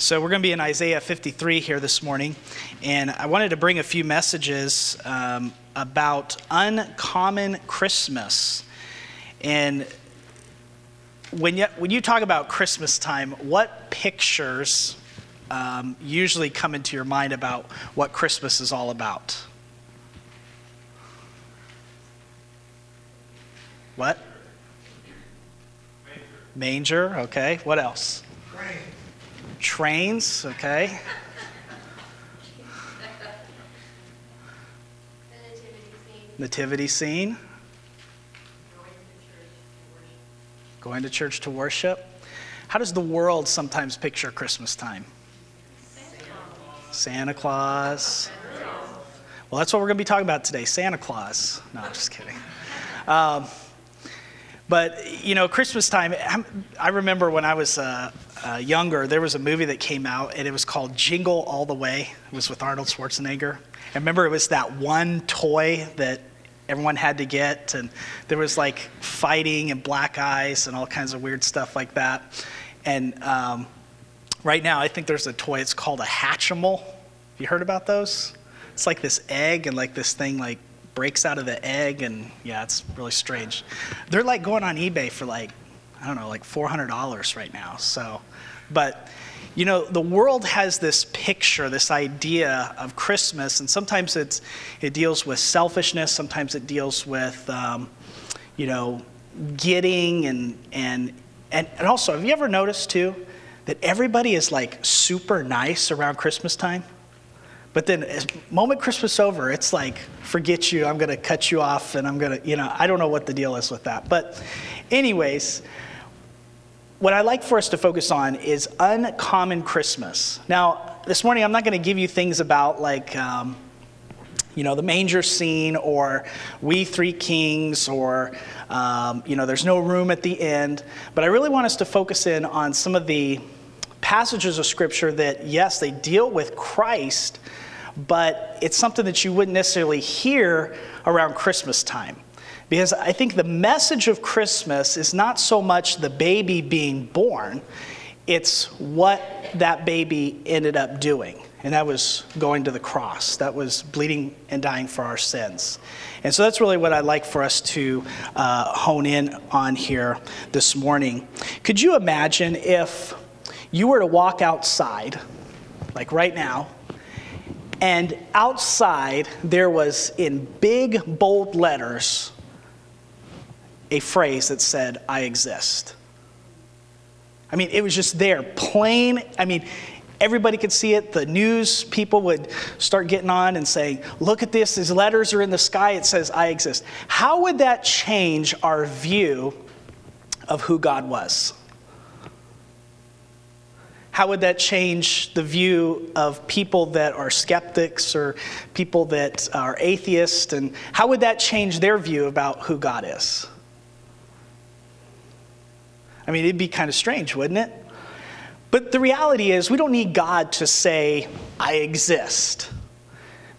So, we're going to be in Isaiah 53 here this morning, and I wanted to bring a few messages um, about uncommon Christmas. And when you, when you talk about Christmas time, what pictures um, usually come into your mind about what Christmas is all about? What? Manger, okay. What else? Trains, okay. Nativity scene. Going to church to worship. How does the world sometimes picture Christmas time? Santa Claus. Well, that's what we're going to be talking about today Santa Claus. No, I'm just kidding. Um, but, you know, Christmas time, I'm- I remember when I was uh, uh, younger, there was a movie that came out, and it was called Jingle All the Way. It was with Arnold Schwarzenegger. I remember it was that one toy that everyone had to get, and there was like fighting and black eyes and all kinds of weird stuff like that. And um, right now, I think there's a toy, it's called a Hatchimal. Have you heard about those? It's like this egg, and like this thing like breaks out of the egg, and yeah, it's really strange. They're like going on eBay for like, I don't know, like $400 right now. So, but you know, the world has this picture, this idea of Christmas, and sometimes it's, it deals with selfishness, sometimes it deals with, um, you know, getting, and, and, and, and also, have you ever noticed too that everybody is like super nice around Christmas time? But then, as moment Christmas over, it's like, forget you. I'm going to cut you off, and I'm going to, you know, I don't know what the deal is with that. But, anyways, what I'd like for us to focus on is uncommon Christmas. Now, this morning, I'm not going to give you things about like, um, you know, the manger scene or we three kings or, um, you know, there's no room at the end. But I really want us to focus in on some of the passages of scripture that, yes, they deal with Christ, but it's something that you wouldn't necessarily hear around Christmas time. Because I think the message of Christmas is not so much the baby being born, it's what that baby ended up doing. And that was going to the cross. That was bleeding and dying for our sins. And so that's really what I'd like for us to uh, hone in on here this morning. Could you imagine if you were to walk outside, like right now, and outside there was in big, bold letters a phrase that said, I exist. I mean, it was just there, plain. I mean, everybody could see it. The news people would start getting on and saying, Look at this, these letters are in the sky, it says, I exist. How would that change our view of who God was? How would that change the view of people that are skeptics or people that are atheists? And how would that change their view about who God is? I mean, it'd be kind of strange, wouldn't it? But the reality is, we don't need God to say, I exist,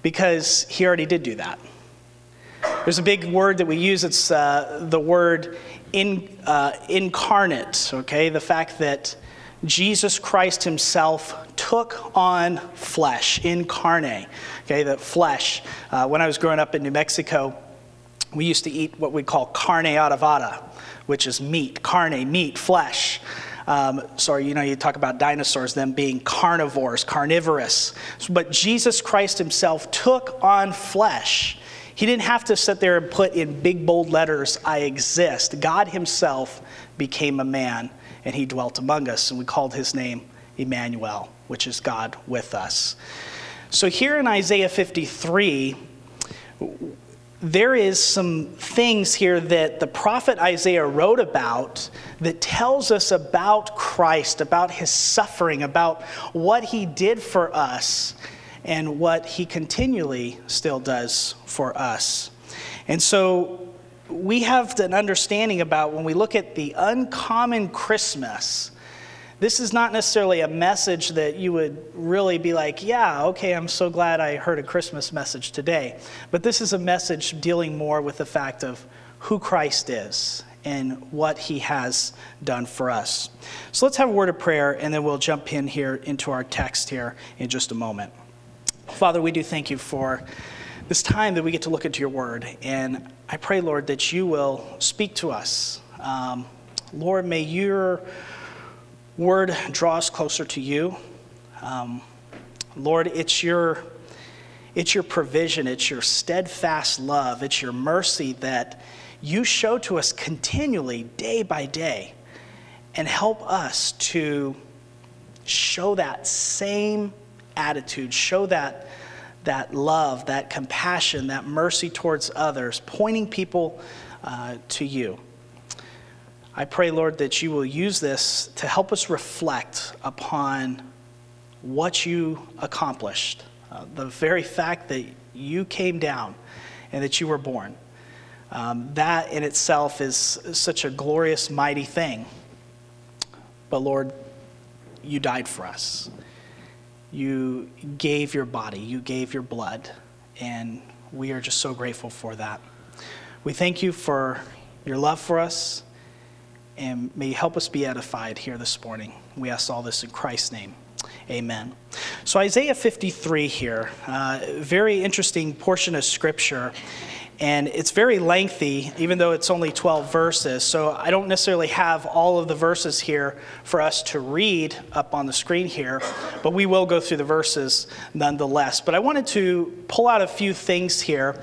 because He already did do that. There's a big word that we use, it's uh, the word in, uh, incarnate, okay? The fact that Jesus Christ Himself took on flesh, incarnate, okay? The flesh. Uh, when I was growing up in New Mexico, we used to eat what we call carne adovada, which is meat, carne, meat, flesh. Um, sorry, you know, you talk about dinosaurs, them being carnivores, carnivorous. But Jesus Christ himself took on flesh. He didn't have to sit there and put in big, bold letters, I exist. God himself became a man and he dwelt among us, and we called his name Emmanuel, which is God with us. So here in Isaiah 53, there is some things here that the prophet Isaiah wrote about that tells us about Christ, about his suffering, about what he did for us, and what he continually still does for us. And so we have an understanding about when we look at the uncommon Christmas. This is not necessarily a message that you would really be like, yeah, okay, I'm so glad I heard a Christmas message today. But this is a message dealing more with the fact of who Christ is and what he has done for us. So let's have a word of prayer and then we'll jump in here into our text here in just a moment. Father, we do thank you for this time that we get to look into your word. And I pray, Lord, that you will speak to us. Um, Lord, may your word draw us closer to you. Um, Lord, it's your, it's your provision, it's your steadfast love, it's your mercy that you show to us continually, day by day, and help us to show that same attitude, show that, that love, that compassion, that mercy towards others, pointing people uh, to you. I pray, Lord, that you will use this to help us reflect upon what you accomplished. Uh, the very fact that you came down and that you were born. Um, that in itself is such a glorious, mighty thing. But Lord, you died for us. You gave your body, you gave your blood, and we are just so grateful for that. We thank you for your love for us, and may you help us be edified here this morning. We ask all this in Christ's name. Amen. So, Isaiah 53 here, uh, very interesting portion of scripture. And it's very lengthy, even though it's only 12 verses. So I don't necessarily have all of the verses here for us to read up on the screen here, but we will go through the verses nonetheless. But I wanted to pull out a few things here.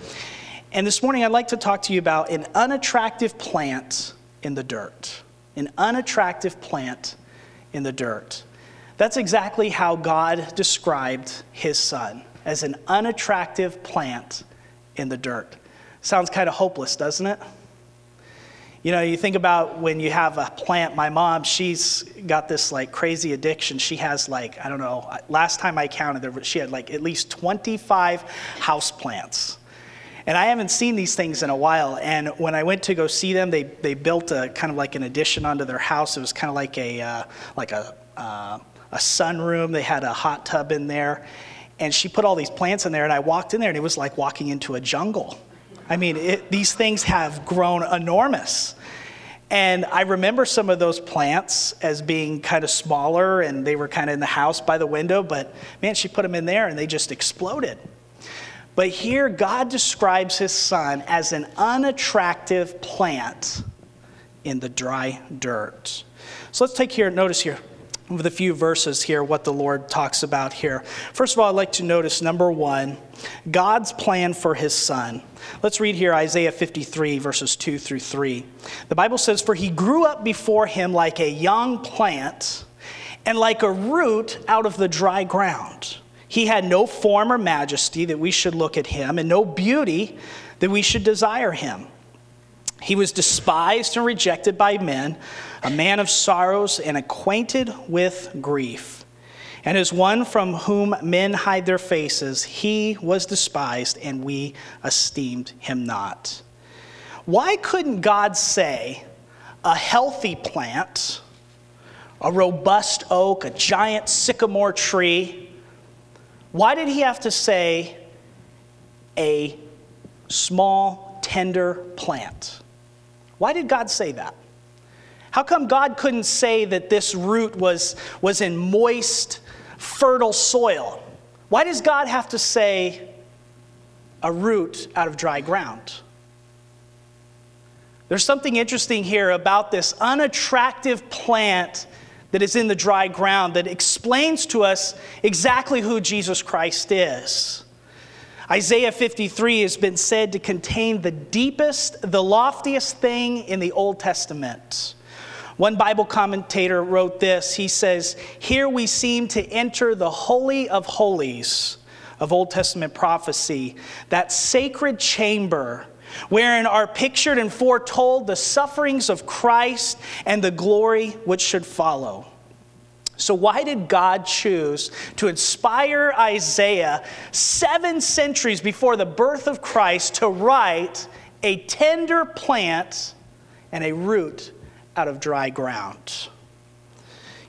And this morning I'd like to talk to you about an unattractive plant in the dirt. An unattractive plant in the dirt. That's exactly how God described his son as an unattractive plant in the dirt. Sounds kind of hopeless, doesn't it? You know, you think about when you have a plant. My mom, she's got this like crazy addiction. She has like, I don't know, last time I counted, she had like at least 25 house plants. And I haven't seen these things in a while. And when I went to go see them, they, they built a kind of like an addition onto their house. It was kind of like a, uh, like a, uh, a sunroom. They had a hot tub in there. And she put all these plants in there. And I walked in there and it was like walking into a jungle. I mean, it, these things have grown enormous. And I remember some of those plants as being kind of smaller and they were kind of in the house by the window, but man, she put them in there and they just exploded. But here, God describes his son as an unattractive plant in the dry dirt. So let's take here, notice here, with a few verses here, what the Lord talks about here. First of all, I'd like to notice number one, God's plan for his son. Let's read here Isaiah 53, verses 2 through 3. The Bible says, For he grew up before him like a young plant and like a root out of the dry ground. He had no form or majesty that we should look at him, and no beauty that we should desire him. He was despised and rejected by men, a man of sorrows and acquainted with grief. And as one from whom men hide their faces, he was despised, and we esteemed him not. Why couldn't God say a healthy plant, a robust oak, a giant sycamore tree? Why did he have to say a small, tender plant? Why did God say that? How come God couldn't say that this root was, was in moist, fertile soil? Why does God have to say a root out of dry ground? There's something interesting here about this unattractive plant that is in the dry ground that explains to us exactly who Jesus Christ is. Isaiah 53 has been said to contain the deepest, the loftiest thing in the Old Testament. One Bible commentator wrote this. He says, Here we seem to enter the Holy of Holies of Old Testament prophecy, that sacred chamber wherein are pictured and foretold the sufferings of Christ and the glory which should follow. So, why did God choose to inspire Isaiah seven centuries before the birth of Christ to write a tender plant and a root out of dry ground?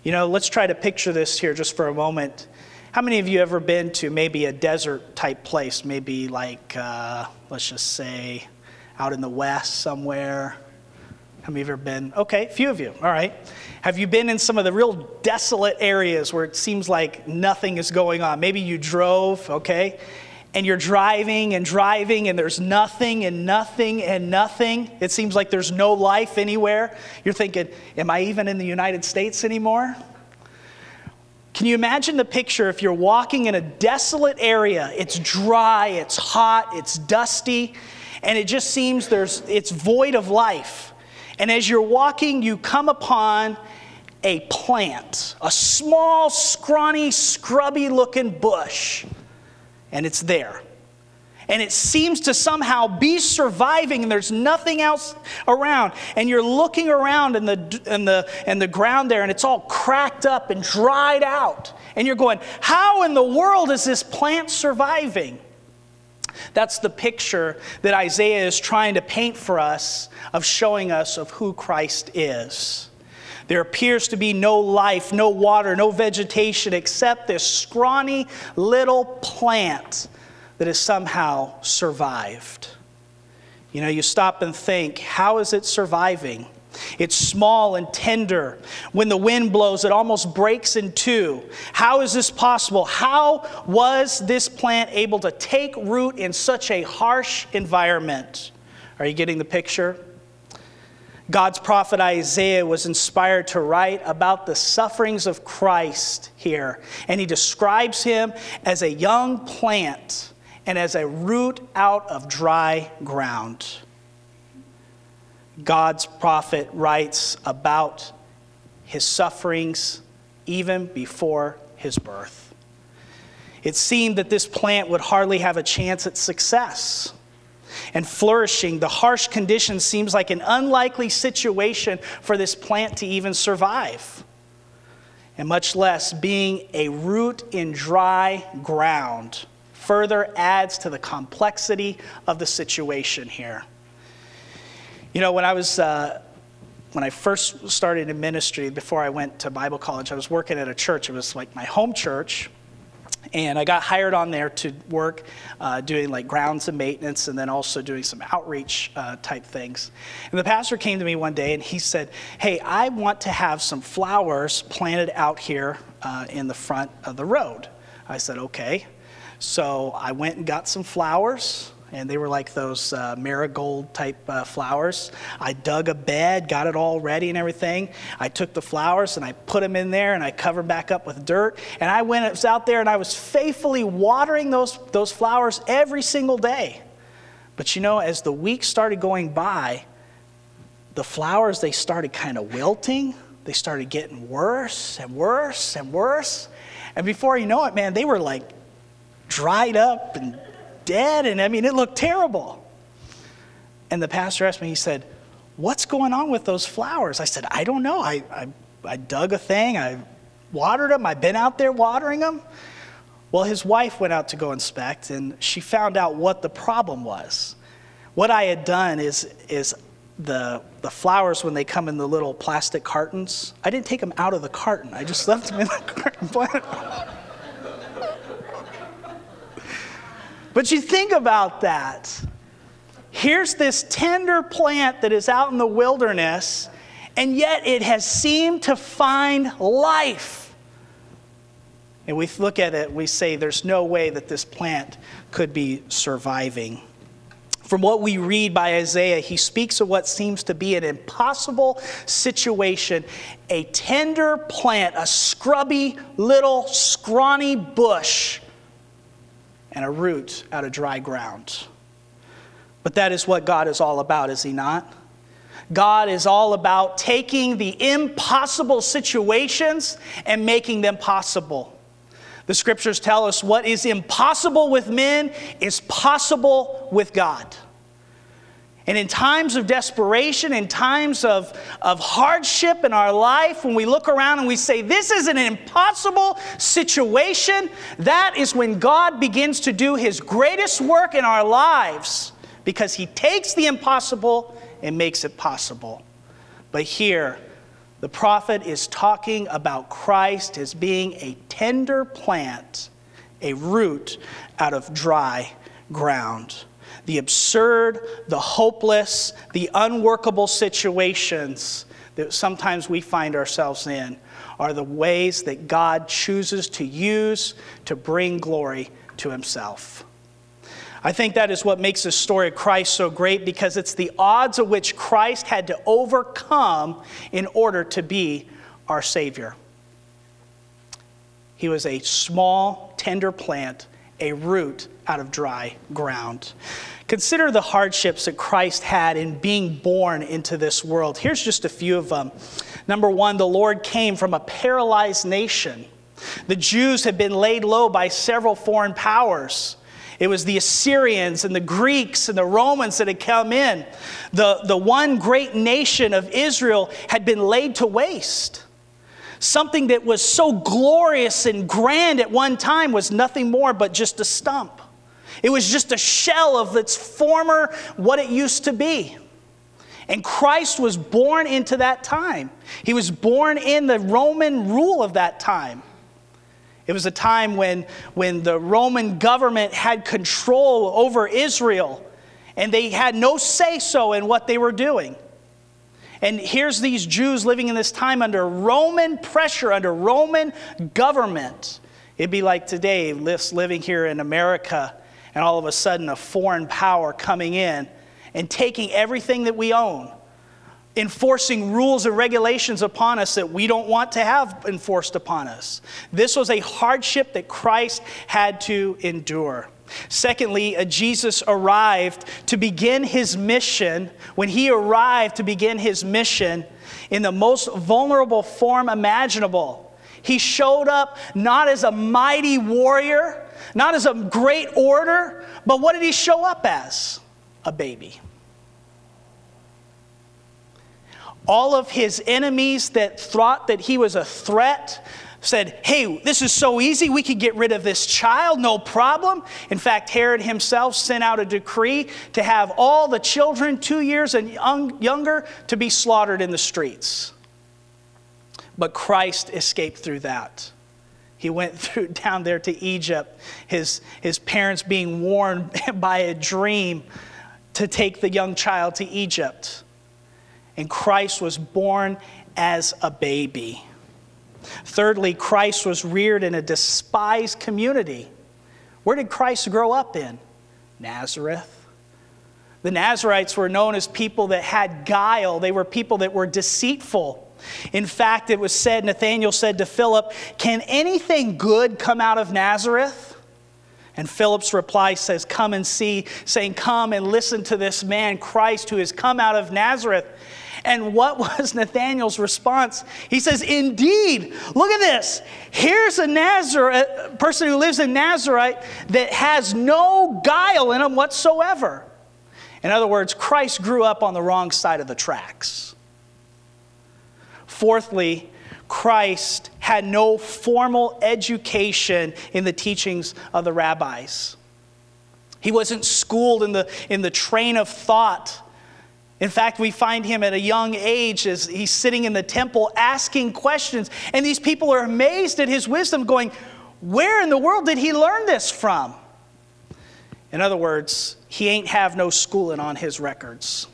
You know, let's try to picture this here just for a moment. How many of you ever been to maybe a desert type place, maybe like, uh, let's just say, out in the west somewhere? Have you ever been? Okay, a few of you. All right. Have you been in some of the real desolate areas where it seems like nothing is going on? Maybe you drove, okay, and you're driving and driving and there's nothing and nothing and nothing. It seems like there's no life anywhere. You're thinking, am I even in the United States anymore? Can you imagine the picture if you're walking in a desolate area? It's dry, it's hot, it's dusty, and it just seems there's it's void of life. And as you're walking, you come upon a plant, a small, scrawny, scrubby looking bush, and it's there. And it seems to somehow be surviving, and there's nothing else around. And you're looking around in the, in, the, in the ground there, and it's all cracked up and dried out. And you're going, How in the world is this plant surviving? That's the picture that Isaiah is trying to paint for us of showing us of who Christ is. There appears to be no life, no water, no vegetation except this scrawny little plant that has somehow survived. You know, you stop and think, how is it surviving? It's small and tender. When the wind blows, it almost breaks in two. How is this possible? How was this plant able to take root in such a harsh environment? Are you getting the picture? God's prophet Isaiah was inspired to write about the sufferings of Christ here, and he describes him as a young plant and as a root out of dry ground. God's prophet writes about his sufferings even before his birth. It seemed that this plant would hardly have a chance at success and flourishing. The harsh conditions seems like an unlikely situation for this plant to even survive. And much less being a root in dry ground further adds to the complexity of the situation here. You know, when I was, uh, when I first started in ministry, before I went to Bible college, I was working at a church. It was like my home church. And I got hired on there to work uh, doing like grounds and maintenance and then also doing some outreach uh, type things. And the pastor came to me one day and he said, Hey, I want to have some flowers planted out here uh, in the front of the road. I said, Okay. So I went and got some flowers and they were like those uh, marigold type uh, flowers. I dug a bed, got it all ready and everything. I took the flowers and I put them in there and I covered back up with dirt. And I went I was out there and I was faithfully watering those, those flowers every single day. But you know, as the weeks started going by, the flowers they started kind of wilting. They started getting worse and worse and worse. And before you know it, man, they were like dried up and dead. And I mean, it looked terrible. And the pastor asked me, he said, What's going on with those flowers? I said, I don't know. I, I, I dug a thing, I watered them, I've been out there watering them. Well, his wife went out to go inspect, and she found out what the problem was. What I had done is, is the, the flowers, when they come in the little plastic cartons, I didn't take them out of the carton. I just left them in the carton. But you think about that. Here's this tender plant that is out in the wilderness, and yet it has seemed to find life. And we look at it, we say there's no way that this plant could be surviving. From what we read by Isaiah, he speaks of what seems to be an impossible situation a tender plant, a scrubby little scrawny bush and a root out of dry ground. But that is what God is all about, is He not? God is all about taking the impossible situations and making them possible. The scriptures tell us what is impossible with men is possible with God. And in times of desperation, in times of, of hardship in our life, when we look around and we say, This is an impossible situation, that is when God begins to do his greatest work in our lives because he takes the impossible and makes it possible. But here, the prophet is talking about Christ as being a tender plant, a root out of dry ground. The absurd, the hopeless, the unworkable situations that sometimes we find ourselves in are the ways that God chooses to use to bring glory to himself. I think that is what makes the story of Christ so great because it's the odds of which Christ had to overcome in order to be our Savior. He was a small, tender plant, a root out of dry ground. Consider the hardships that Christ had in being born into this world. Here's just a few of them. Number one, the Lord came from a paralyzed nation. The Jews had been laid low by several foreign powers. It was the Assyrians and the Greeks and the Romans that had come in. The, the one great nation of Israel had been laid to waste. Something that was so glorious and grand at one time was nothing more but just a stump. It was just a shell of its former, what it used to be. And Christ was born into that time. He was born in the Roman rule of that time. It was a time when, when the Roman government had control over Israel and they had no say so in what they were doing. And here's these Jews living in this time under Roman pressure, under Roman government. It'd be like today, living here in America and all of a sudden a foreign power coming in and taking everything that we own, enforcing rules and regulations upon us that we don't want to have enforced upon us. This was a hardship that Christ had to endure. Secondly, uh, Jesus arrived to begin his mission. When he arrived to begin his mission in the most vulnerable form imaginable, he showed up not as a mighty warrior, not as a great orator, but what did he show up as? A baby. All of his enemies that thought that he was a threat said, Hey, this is so easy. We could get rid of this child, no problem. In fact, Herod himself sent out a decree to have all the children two years and young, younger to be slaughtered in the streets. But Christ escaped through that. He went through down there to Egypt, his, his parents being warned by a dream to take the young child to Egypt. And Christ was born as a baby. Thirdly, Christ was reared in a despised community. Where did Christ grow up in? Nazareth. The Nazarites were known as people that had guile, they were people that were deceitful. In fact, it was said, Nathanael said to Philip, Can anything good come out of Nazareth? And Philip's reply says, Come and see, saying, Come and listen to this man, Christ, who has come out of Nazareth. And what was Nathanael's response? He says, Indeed, look at this. Here's a Nazareth, person who lives in Nazareth that has no guile in him whatsoever. In other words, Christ grew up on the wrong side of the tracks. Fourthly, Christ had no formal education in the teachings of the rabbis. He wasn't schooled in the, in the train of thought. In fact, we find him at a young age as he's sitting in the temple asking questions. And these people are amazed at his wisdom, going, Where in the world did he learn this from? In other words, he ain't have no schooling on his records.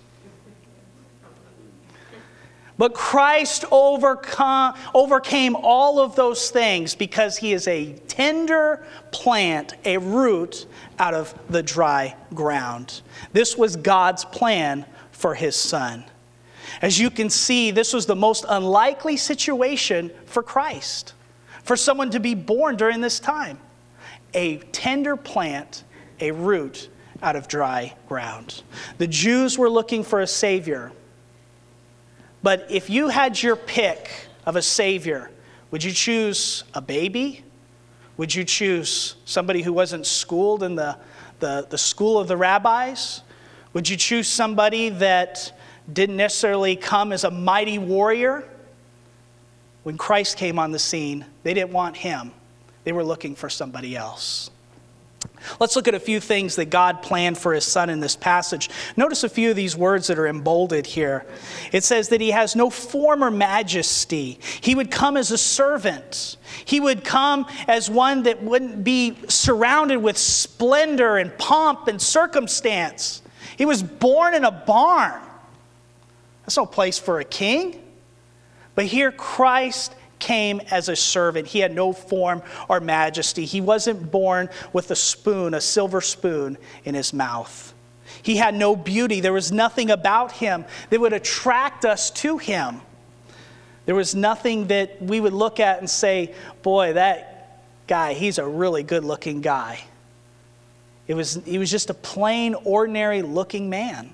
But Christ overcome, overcame all of those things because he is a tender plant, a root out of the dry ground. This was God's plan for his son. As you can see, this was the most unlikely situation for Christ, for someone to be born during this time. A tender plant, a root out of dry ground. The Jews were looking for a Savior. But if you had your pick of a Savior, would you choose a baby? Would you choose somebody who wasn't schooled in the, the, the school of the rabbis? Would you choose somebody that didn't necessarily come as a mighty warrior? When Christ came on the scene, they didn't want him, they were looking for somebody else. Let's look at a few things that God planned for his son in this passage. Notice a few of these words that are emboldened here. It says that he has no former majesty. He would come as a servant. He would come as one that wouldn't be surrounded with splendor and pomp and circumstance. He was born in a barn. That's no place for a king. But here Christ came as a servant. He had no form or majesty. He wasn't born with a spoon, a silver spoon in his mouth. He had no beauty. There was nothing about him that would attract us to him. There was nothing that we would look at and say, boy, that guy, he's a really good looking guy. It was, he was just a plain, ordinary looking man.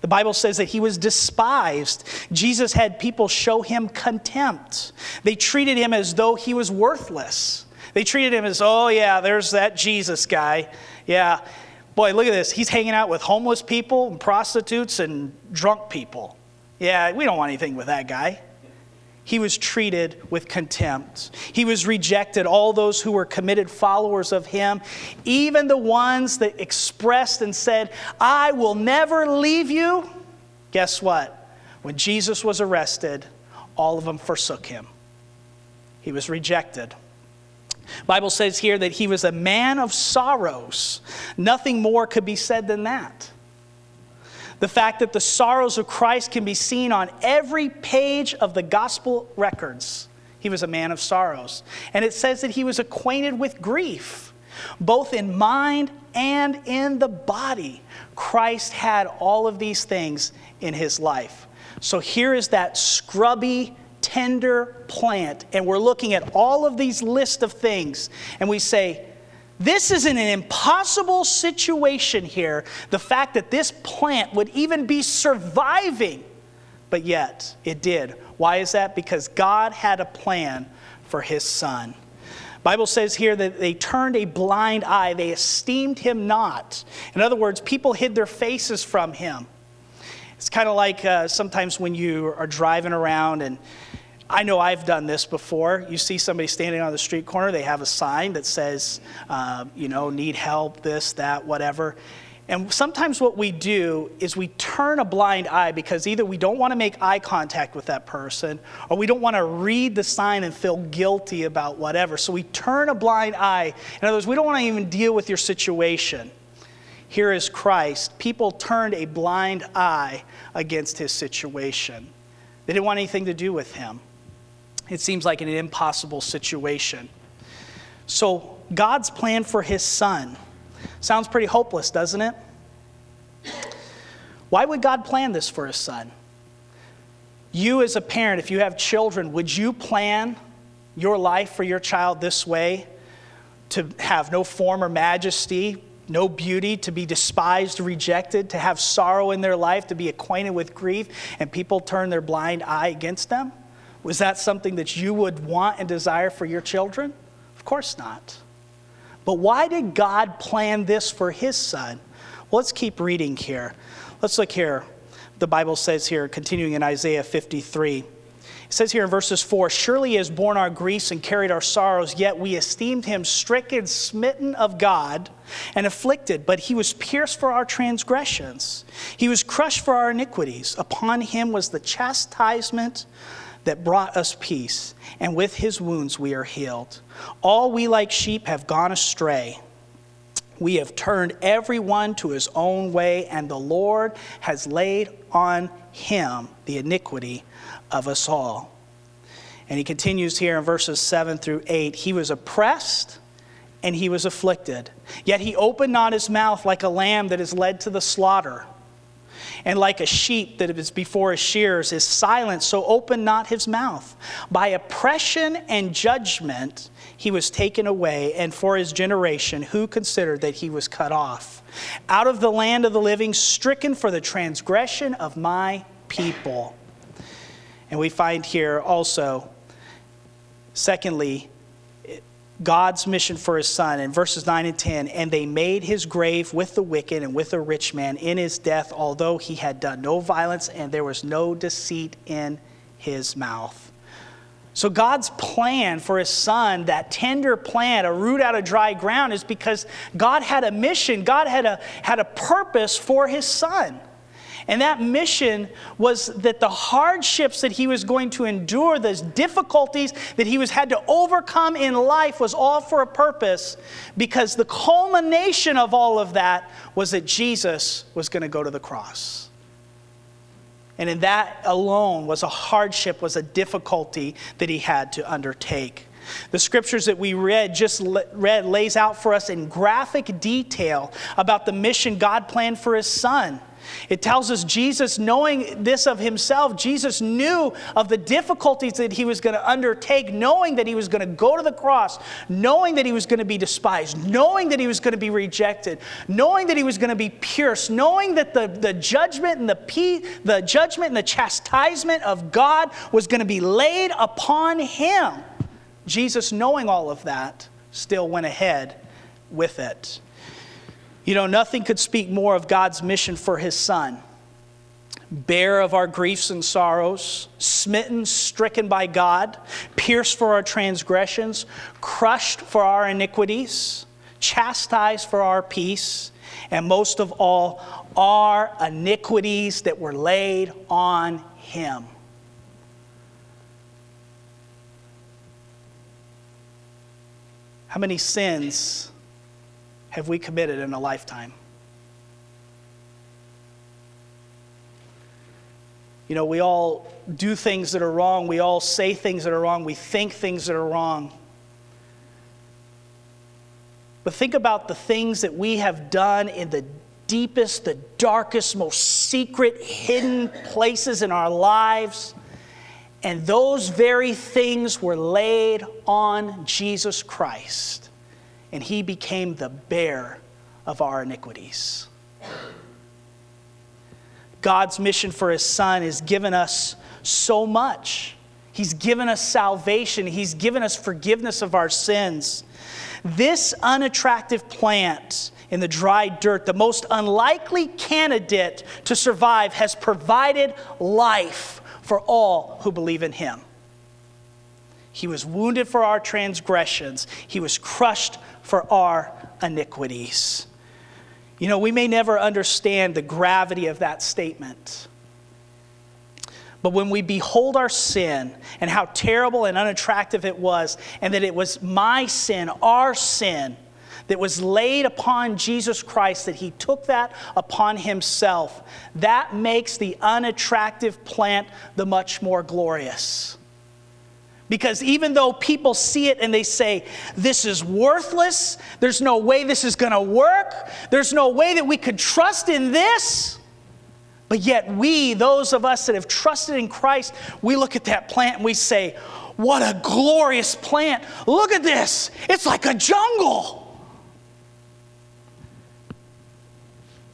The Bible says that he was despised. Jesus had people show him contempt. They treated him as though he was worthless. They treated him as, oh, yeah, there's that Jesus guy. Yeah. Boy, look at this. He's hanging out with homeless people and prostitutes and drunk people. Yeah, we don't want anything with that guy he was treated with contempt. He was rejected. All those who were committed followers of him, even the ones that expressed and said, I will never leave you, guess what? When Jesus was arrested, all of them forsook him. He was rejected. Bible says here that he was a man of sorrows. Nothing more could be said than that. The fact that the sorrows of Christ can be seen on every page of the gospel records. He was a man of sorrows. And it says that he was acquainted with grief, both in mind and in the body. Christ had all of these things in his life. So here is that scrubby, tender plant, and we're looking at all of these list of things, and we say, this is an impossible situation here. The fact that this plant would even be surviving, but yet it did. Why is that? Because God had a plan for his son. Bible says here that they turned a blind eye, they esteemed him not. In other words, people hid their faces from him. It's kind of like uh, sometimes when you are driving around and I know I've done this before. You see somebody standing on the street corner, they have a sign that says, uh, you know, need help, this, that, whatever. And sometimes what we do is we turn a blind eye because either we don't want to make eye contact with that person or we don't want to read the sign and feel guilty about whatever. So we turn a blind eye. In other words, we don't want to even deal with your situation. Here is Christ. People turned a blind eye against his situation, they didn't want anything to do with him. It seems like an impossible situation. So, God's plan for his son sounds pretty hopeless, doesn't it? Why would God plan this for his son? You, as a parent, if you have children, would you plan your life for your child this way? To have no form or majesty, no beauty, to be despised, rejected, to have sorrow in their life, to be acquainted with grief, and people turn their blind eye against them? Was that something that you would want and desire for your children? Of course not. But why did God plan this for his son? Well, let's keep reading here. Let's look here. The Bible says here, continuing in Isaiah 53. It says here in verses 4 Surely he has borne our griefs and carried our sorrows, yet we esteemed him stricken, smitten of God, and afflicted. But he was pierced for our transgressions, he was crushed for our iniquities. Upon him was the chastisement that brought us peace, and with his wounds we are healed. All we like sheep have gone astray. We have turned everyone to his own way, and the Lord has laid on him the iniquity of us all. And he continues here in verses 7 through 8 He was oppressed and he was afflicted, yet he opened not his mouth like a lamb that is led to the slaughter and like a sheep that is before his shears is silent, so open not his mouth. By oppression and judgment he was taken away, and for his generation, who considered that he was cut off? Out of the land of the living, stricken for the transgression of my people. And we find here also, secondly, God's mission for his son in verses 9 and 10. And they made his grave with the wicked and with the rich man in his death, although he had done no violence and there was no deceit in his mouth. So, God's plan for his son, that tender plant, a root out of dry ground, is because God had a mission, God had a, had a purpose for his son. And that mission was that the hardships that he was going to endure, those difficulties that he was had to overcome in life was all for a purpose because the culmination of all of that was that Jesus was going to go to the cross. And in that alone was a hardship, was a difficulty that he had to undertake. The scriptures that we read just read lays out for us in graphic detail about the mission God planned for his son. It tells us Jesus, knowing this of himself, Jesus knew of the difficulties that he was going to undertake, knowing that he was going to go to the cross, knowing that he was going to be despised, knowing that he was going to be rejected, knowing that he was going to be pierced, knowing that the, the judgment and the, the judgment and the chastisement of God was going to be laid upon him. Jesus, knowing all of that, still went ahead with it. You know, nothing could speak more of God's mission for his son. Bear of our griefs and sorrows, smitten, stricken by God, pierced for our transgressions, crushed for our iniquities, chastised for our peace, and most of all, our iniquities that were laid on him. How many sins have we committed in a lifetime? You know, we all do things that are wrong. We all say things that are wrong. We think things that are wrong. But think about the things that we have done in the deepest, the darkest, most secret, hidden places in our lives. And those very things were laid on Jesus Christ and he became the bear of our iniquities. God's mission for his son has given us so much. He's given us salvation, he's given us forgiveness of our sins. This unattractive plant in the dry dirt, the most unlikely candidate to survive, has provided life for all who believe in him. He was wounded for our transgressions, he was crushed for our iniquities. You know, we may never understand the gravity of that statement. But when we behold our sin and how terrible and unattractive it was, and that it was my sin, our sin, that was laid upon Jesus Christ, that he took that upon himself, that makes the unattractive plant the much more glorious. Because even though people see it and they say, this is worthless, there's no way this is going to work, there's no way that we could trust in this. But yet, we, those of us that have trusted in Christ, we look at that plant and we say, What a glorious plant! Look at this! It's like a jungle!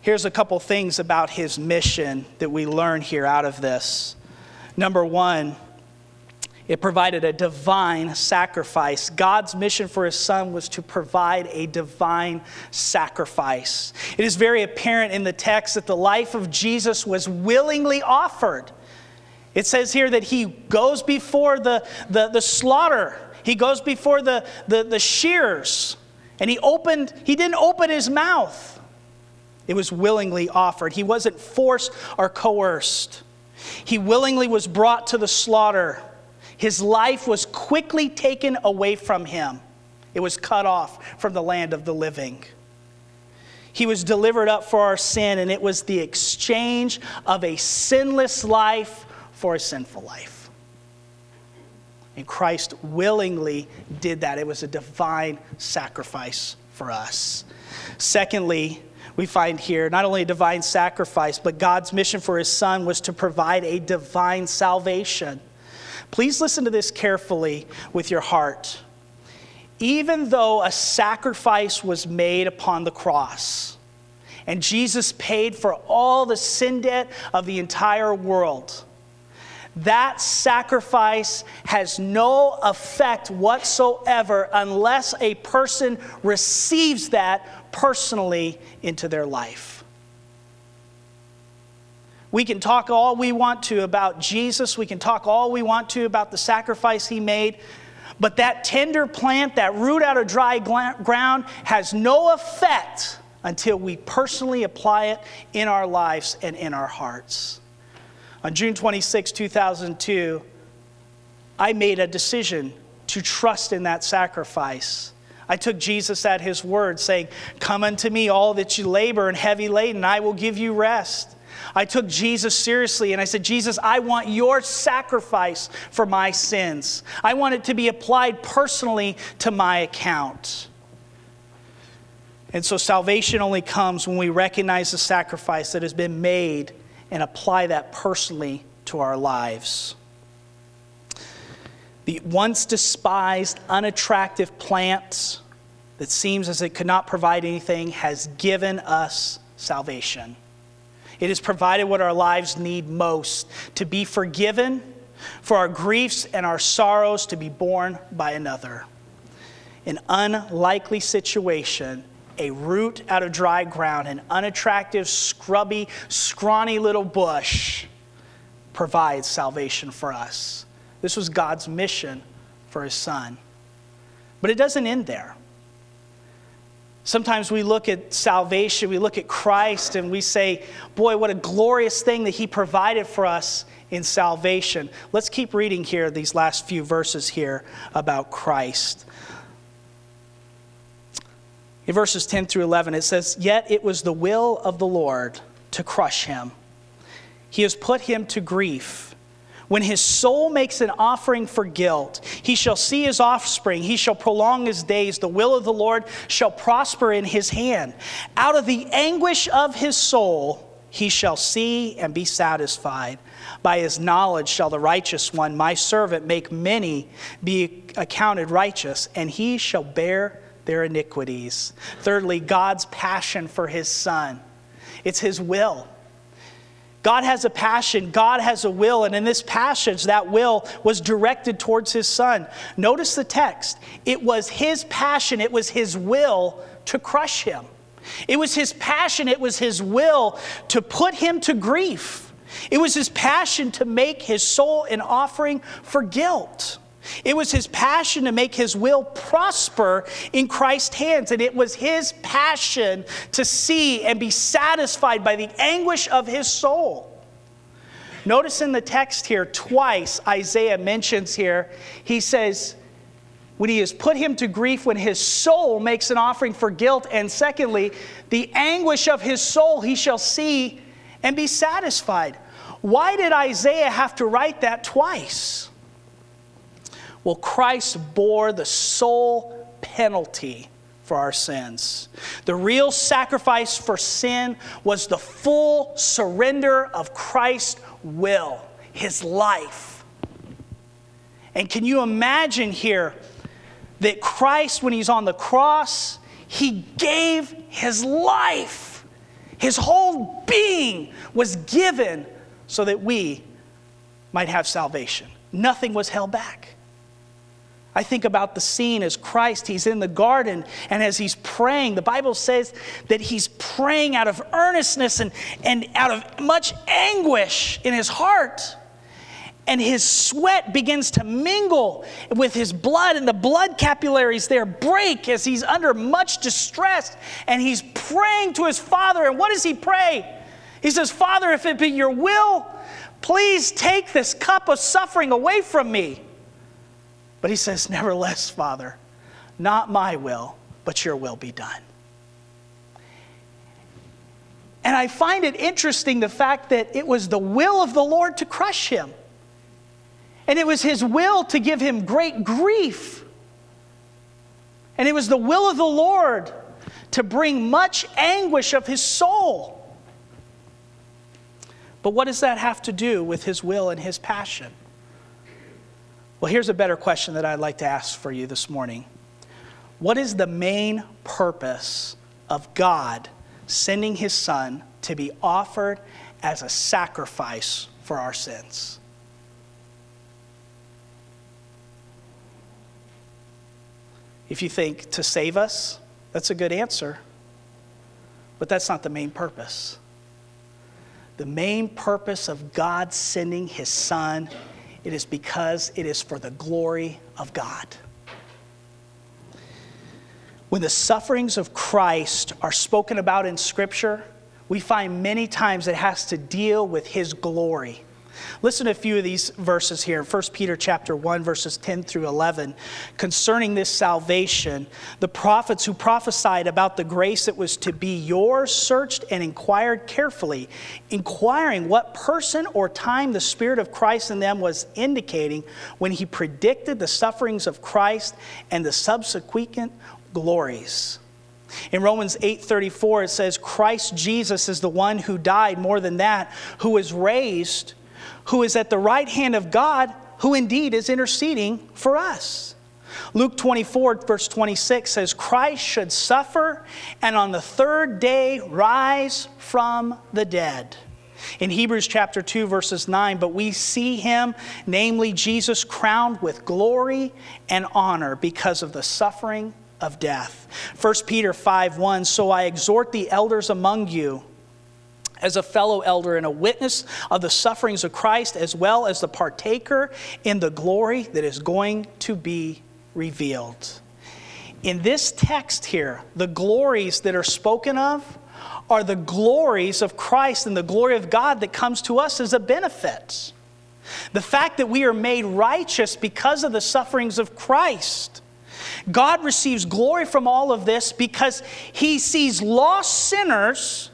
Here's a couple things about his mission that we learn here out of this. Number one, it provided a divine sacrifice. God's mission for his son was to provide a divine sacrifice. It is very apparent in the text that the life of Jesus was willingly offered. It says here that he goes before the, the, the slaughter, he goes before the, the, the shears, and he opened, he didn't open his mouth. It was willingly offered. He wasn't forced or coerced. He willingly was brought to the slaughter. His life was quickly taken away from him, it was cut off from the land of the living. He was delivered up for our sin, and it was the exchange of a sinless life for a sinful life. And Christ willingly did that. It was a divine sacrifice for us. Secondly, we find here not only a divine sacrifice, but God's mission for his son was to provide a divine salvation. Please listen to this carefully with your heart. Even though a sacrifice was made upon the cross, and Jesus paid for all the sin debt of the entire world, that sacrifice has no effect whatsoever unless a person receives that personally into their life. We can talk all we want to about Jesus. We can talk all we want to about the sacrifice he made. But that tender plant, that root out of dry ground, has no effect until we personally apply it in our lives and in our hearts. On June 26, 2002, I made a decision to trust in that sacrifice. I took Jesus at his word, saying, Come unto me, all that you labor and heavy laden, I will give you rest. I took Jesus seriously and I said, Jesus, I want your sacrifice for my sins. I want it to be applied personally to my account. And so salvation only comes when we recognize the sacrifice that has been made and apply that personally to our lives. The once despised, unattractive plant that seems as it could not provide anything has given us salvation. It has provided what our lives need most to be forgiven, for our griefs and our sorrows to be borne by another. An unlikely situation, a root out of dry ground, an unattractive, scrubby, scrawny little bush provides salvation for us. This was God's mission for his son. But it doesn't end there. Sometimes we look at salvation, we look at Christ, and we say, Boy, what a glorious thing that He provided for us in salvation. Let's keep reading here, these last few verses here about Christ. In verses 10 through 11, it says, Yet it was the will of the Lord to crush him. He has put him to grief. When his soul makes an offering for guilt, he shall see his offspring, he shall prolong his days. The will of the Lord shall prosper in his hand. Out of the anguish of his soul, he shall see and be satisfied. By his knowledge shall the righteous one, my servant, make many be accounted righteous, and he shall bear their iniquities. Thirdly, God's passion for his son. It's his will. God has a passion, God has a will, and in this passage, that will was directed towards his son. Notice the text. It was his passion, it was his will to crush him. It was his passion, it was his will to put him to grief. It was his passion to make his soul an offering for guilt. It was his passion to make his will prosper in Christ's hands. And it was his passion to see and be satisfied by the anguish of his soul. Notice in the text here, twice Isaiah mentions here, he says, when he has put him to grief, when his soul makes an offering for guilt, and secondly, the anguish of his soul he shall see and be satisfied. Why did Isaiah have to write that twice? Well, Christ bore the sole penalty for our sins. The real sacrifice for sin was the full surrender of Christ's will, his life. And can you imagine here that Christ, when he's on the cross, he gave his life? His whole being was given so that we might have salvation. Nothing was held back. I think about the scene as Christ, he's in the garden, and as he's praying, the Bible says that he's praying out of earnestness and, and out of much anguish in his heart. And his sweat begins to mingle with his blood, and the blood capillaries there break as he's under much distress. And he's praying to his Father. And what does he pray? He says, Father, if it be your will, please take this cup of suffering away from me. But he says, Nevertheless, Father, not my will, but your will be done. And I find it interesting the fact that it was the will of the Lord to crush him. And it was his will to give him great grief. And it was the will of the Lord to bring much anguish of his soul. But what does that have to do with his will and his passion? Well, here's a better question that I'd like to ask for you this morning What is the main purpose of God sending his son to be offered as a sacrifice for our sins? If you think to save us, that's a good answer. But that's not the main purpose. the main purpose of God sending his son, it is because it is for the glory of God. When the sufferings of Christ are spoken about in Scripture, we find many times it has to deal with his glory. Listen to a few of these verses here. 1 Peter chapter 1 verses 10 through 11 concerning this salvation. The prophets who prophesied about the grace that was to be yours searched and inquired carefully, inquiring what person or time the spirit of Christ in them was indicating when he predicted the sufferings of Christ and the subsequent glories. In Romans 8:34 it says Christ Jesus is the one who died more than that who was raised who is at the right hand of God, who indeed is interceding for us. Luke 24, verse 26 says, Christ should suffer and on the third day rise from the dead. In Hebrews chapter 2, verses 9, but we see him, namely Jesus, crowned with glory and honor because of the suffering of death. 1 Peter 5 1, so I exhort the elders among you as a fellow elder and a witness of the sufferings of Christ, as well as the partaker in the glory that is going to be revealed. In this text here, the glories that are spoken of are the glories of Christ and the glory of God that comes to us as a benefit. The fact that we are made righteous because of the sufferings of Christ. God receives glory from all of this because he sees lost sinners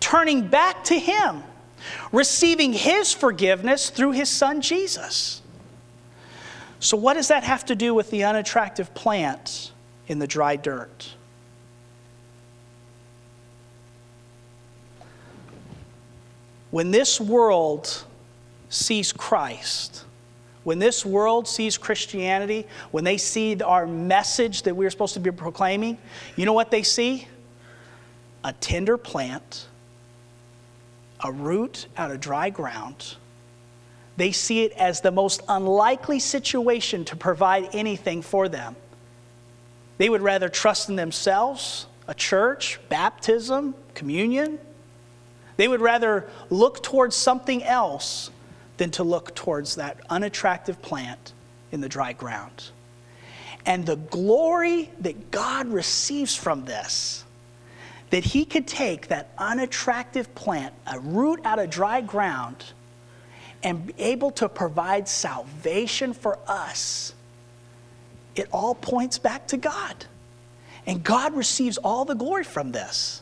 turning back to Him, receiving His forgiveness through His Son Jesus. So, what does that have to do with the unattractive plant in the dry dirt? When this world sees Christ, when this world sees Christianity, when they see our message that we're supposed to be proclaiming, you know what they see? A tender plant a root out of dry ground. They see it as the most unlikely situation to provide anything for them. They would rather trust in themselves, a church, baptism, communion. They would rather look towards something else than to look towards that unattractive plant in the dry ground. And the glory that God receives from this that he could take that unattractive plant, a root out of dry ground, and be able to provide salvation for us, it all points back to God. And God receives all the glory from this.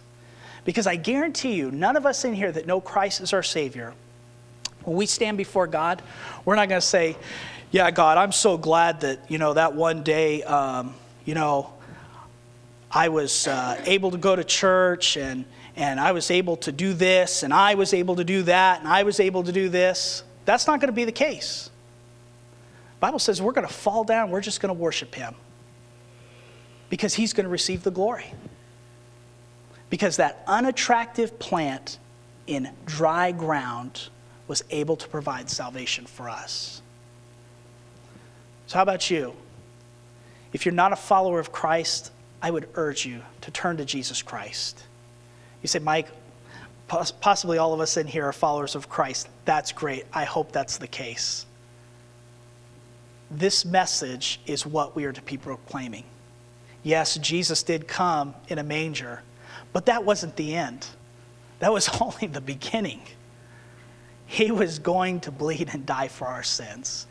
Because I guarantee you, none of us in here that know Christ as our Savior, when we stand before God, we're not going to say, Yeah, God, I'm so glad that, you know, that one day, um, you know, I was uh, able to go to church and, and I was able to do this and I was able to do that and I was able to do this. That's not going to be the case. The Bible says we're going to fall down, we're just going to worship him because he's going to receive the glory. Because that unattractive plant in dry ground was able to provide salvation for us. So, how about you? If you're not a follower of Christ, I would urge you to turn to Jesus Christ. You say, Mike, possibly all of us in here are followers of Christ. That's great. I hope that's the case. This message is what we are to be proclaiming. Yes, Jesus did come in a manger, but that wasn't the end. That was only the beginning. He was going to bleed and die for our sins.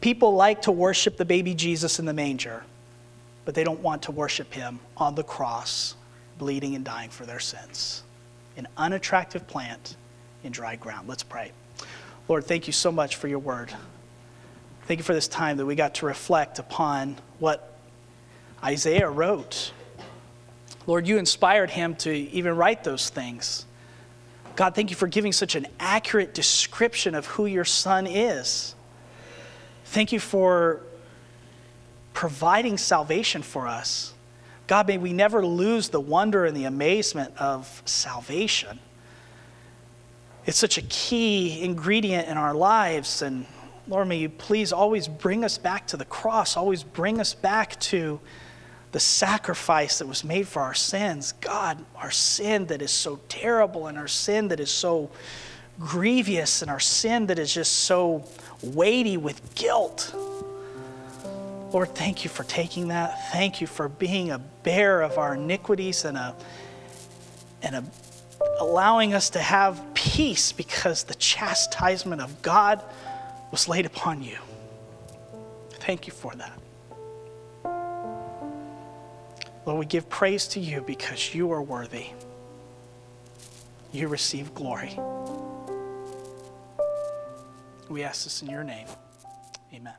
People like to worship the baby Jesus in the manger but they don't want to worship him on the cross, bleeding and dying for their sins. An unattractive plant in dry ground. Let's pray. Lord, thank you so much for your word. Thank you for this time that we got to reflect upon what Isaiah wrote. Lord, you inspired him to even write those things. God, thank you for giving such an accurate description of who your son is. Thank you for providing salvation for us. God, may we never lose the wonder and the amazement of salvation. It's such a key ingredient in our lives. And Lord, may you please always bring us back to the cross, always bring us back to the sacrifice that was made for our sins. God, our sin that is so terrible and our sin that is so grievous and our sin that is just so weighty with guilt. Lord, thank you for taking that. Thank you for being a bearer of our iniquities and a and a, allowing us to have peace because the chastisement of God was laid upon you. Thank you for that. Lord, we give praise to you because you are worthy. You receive glory. We ask this in your name. Amen.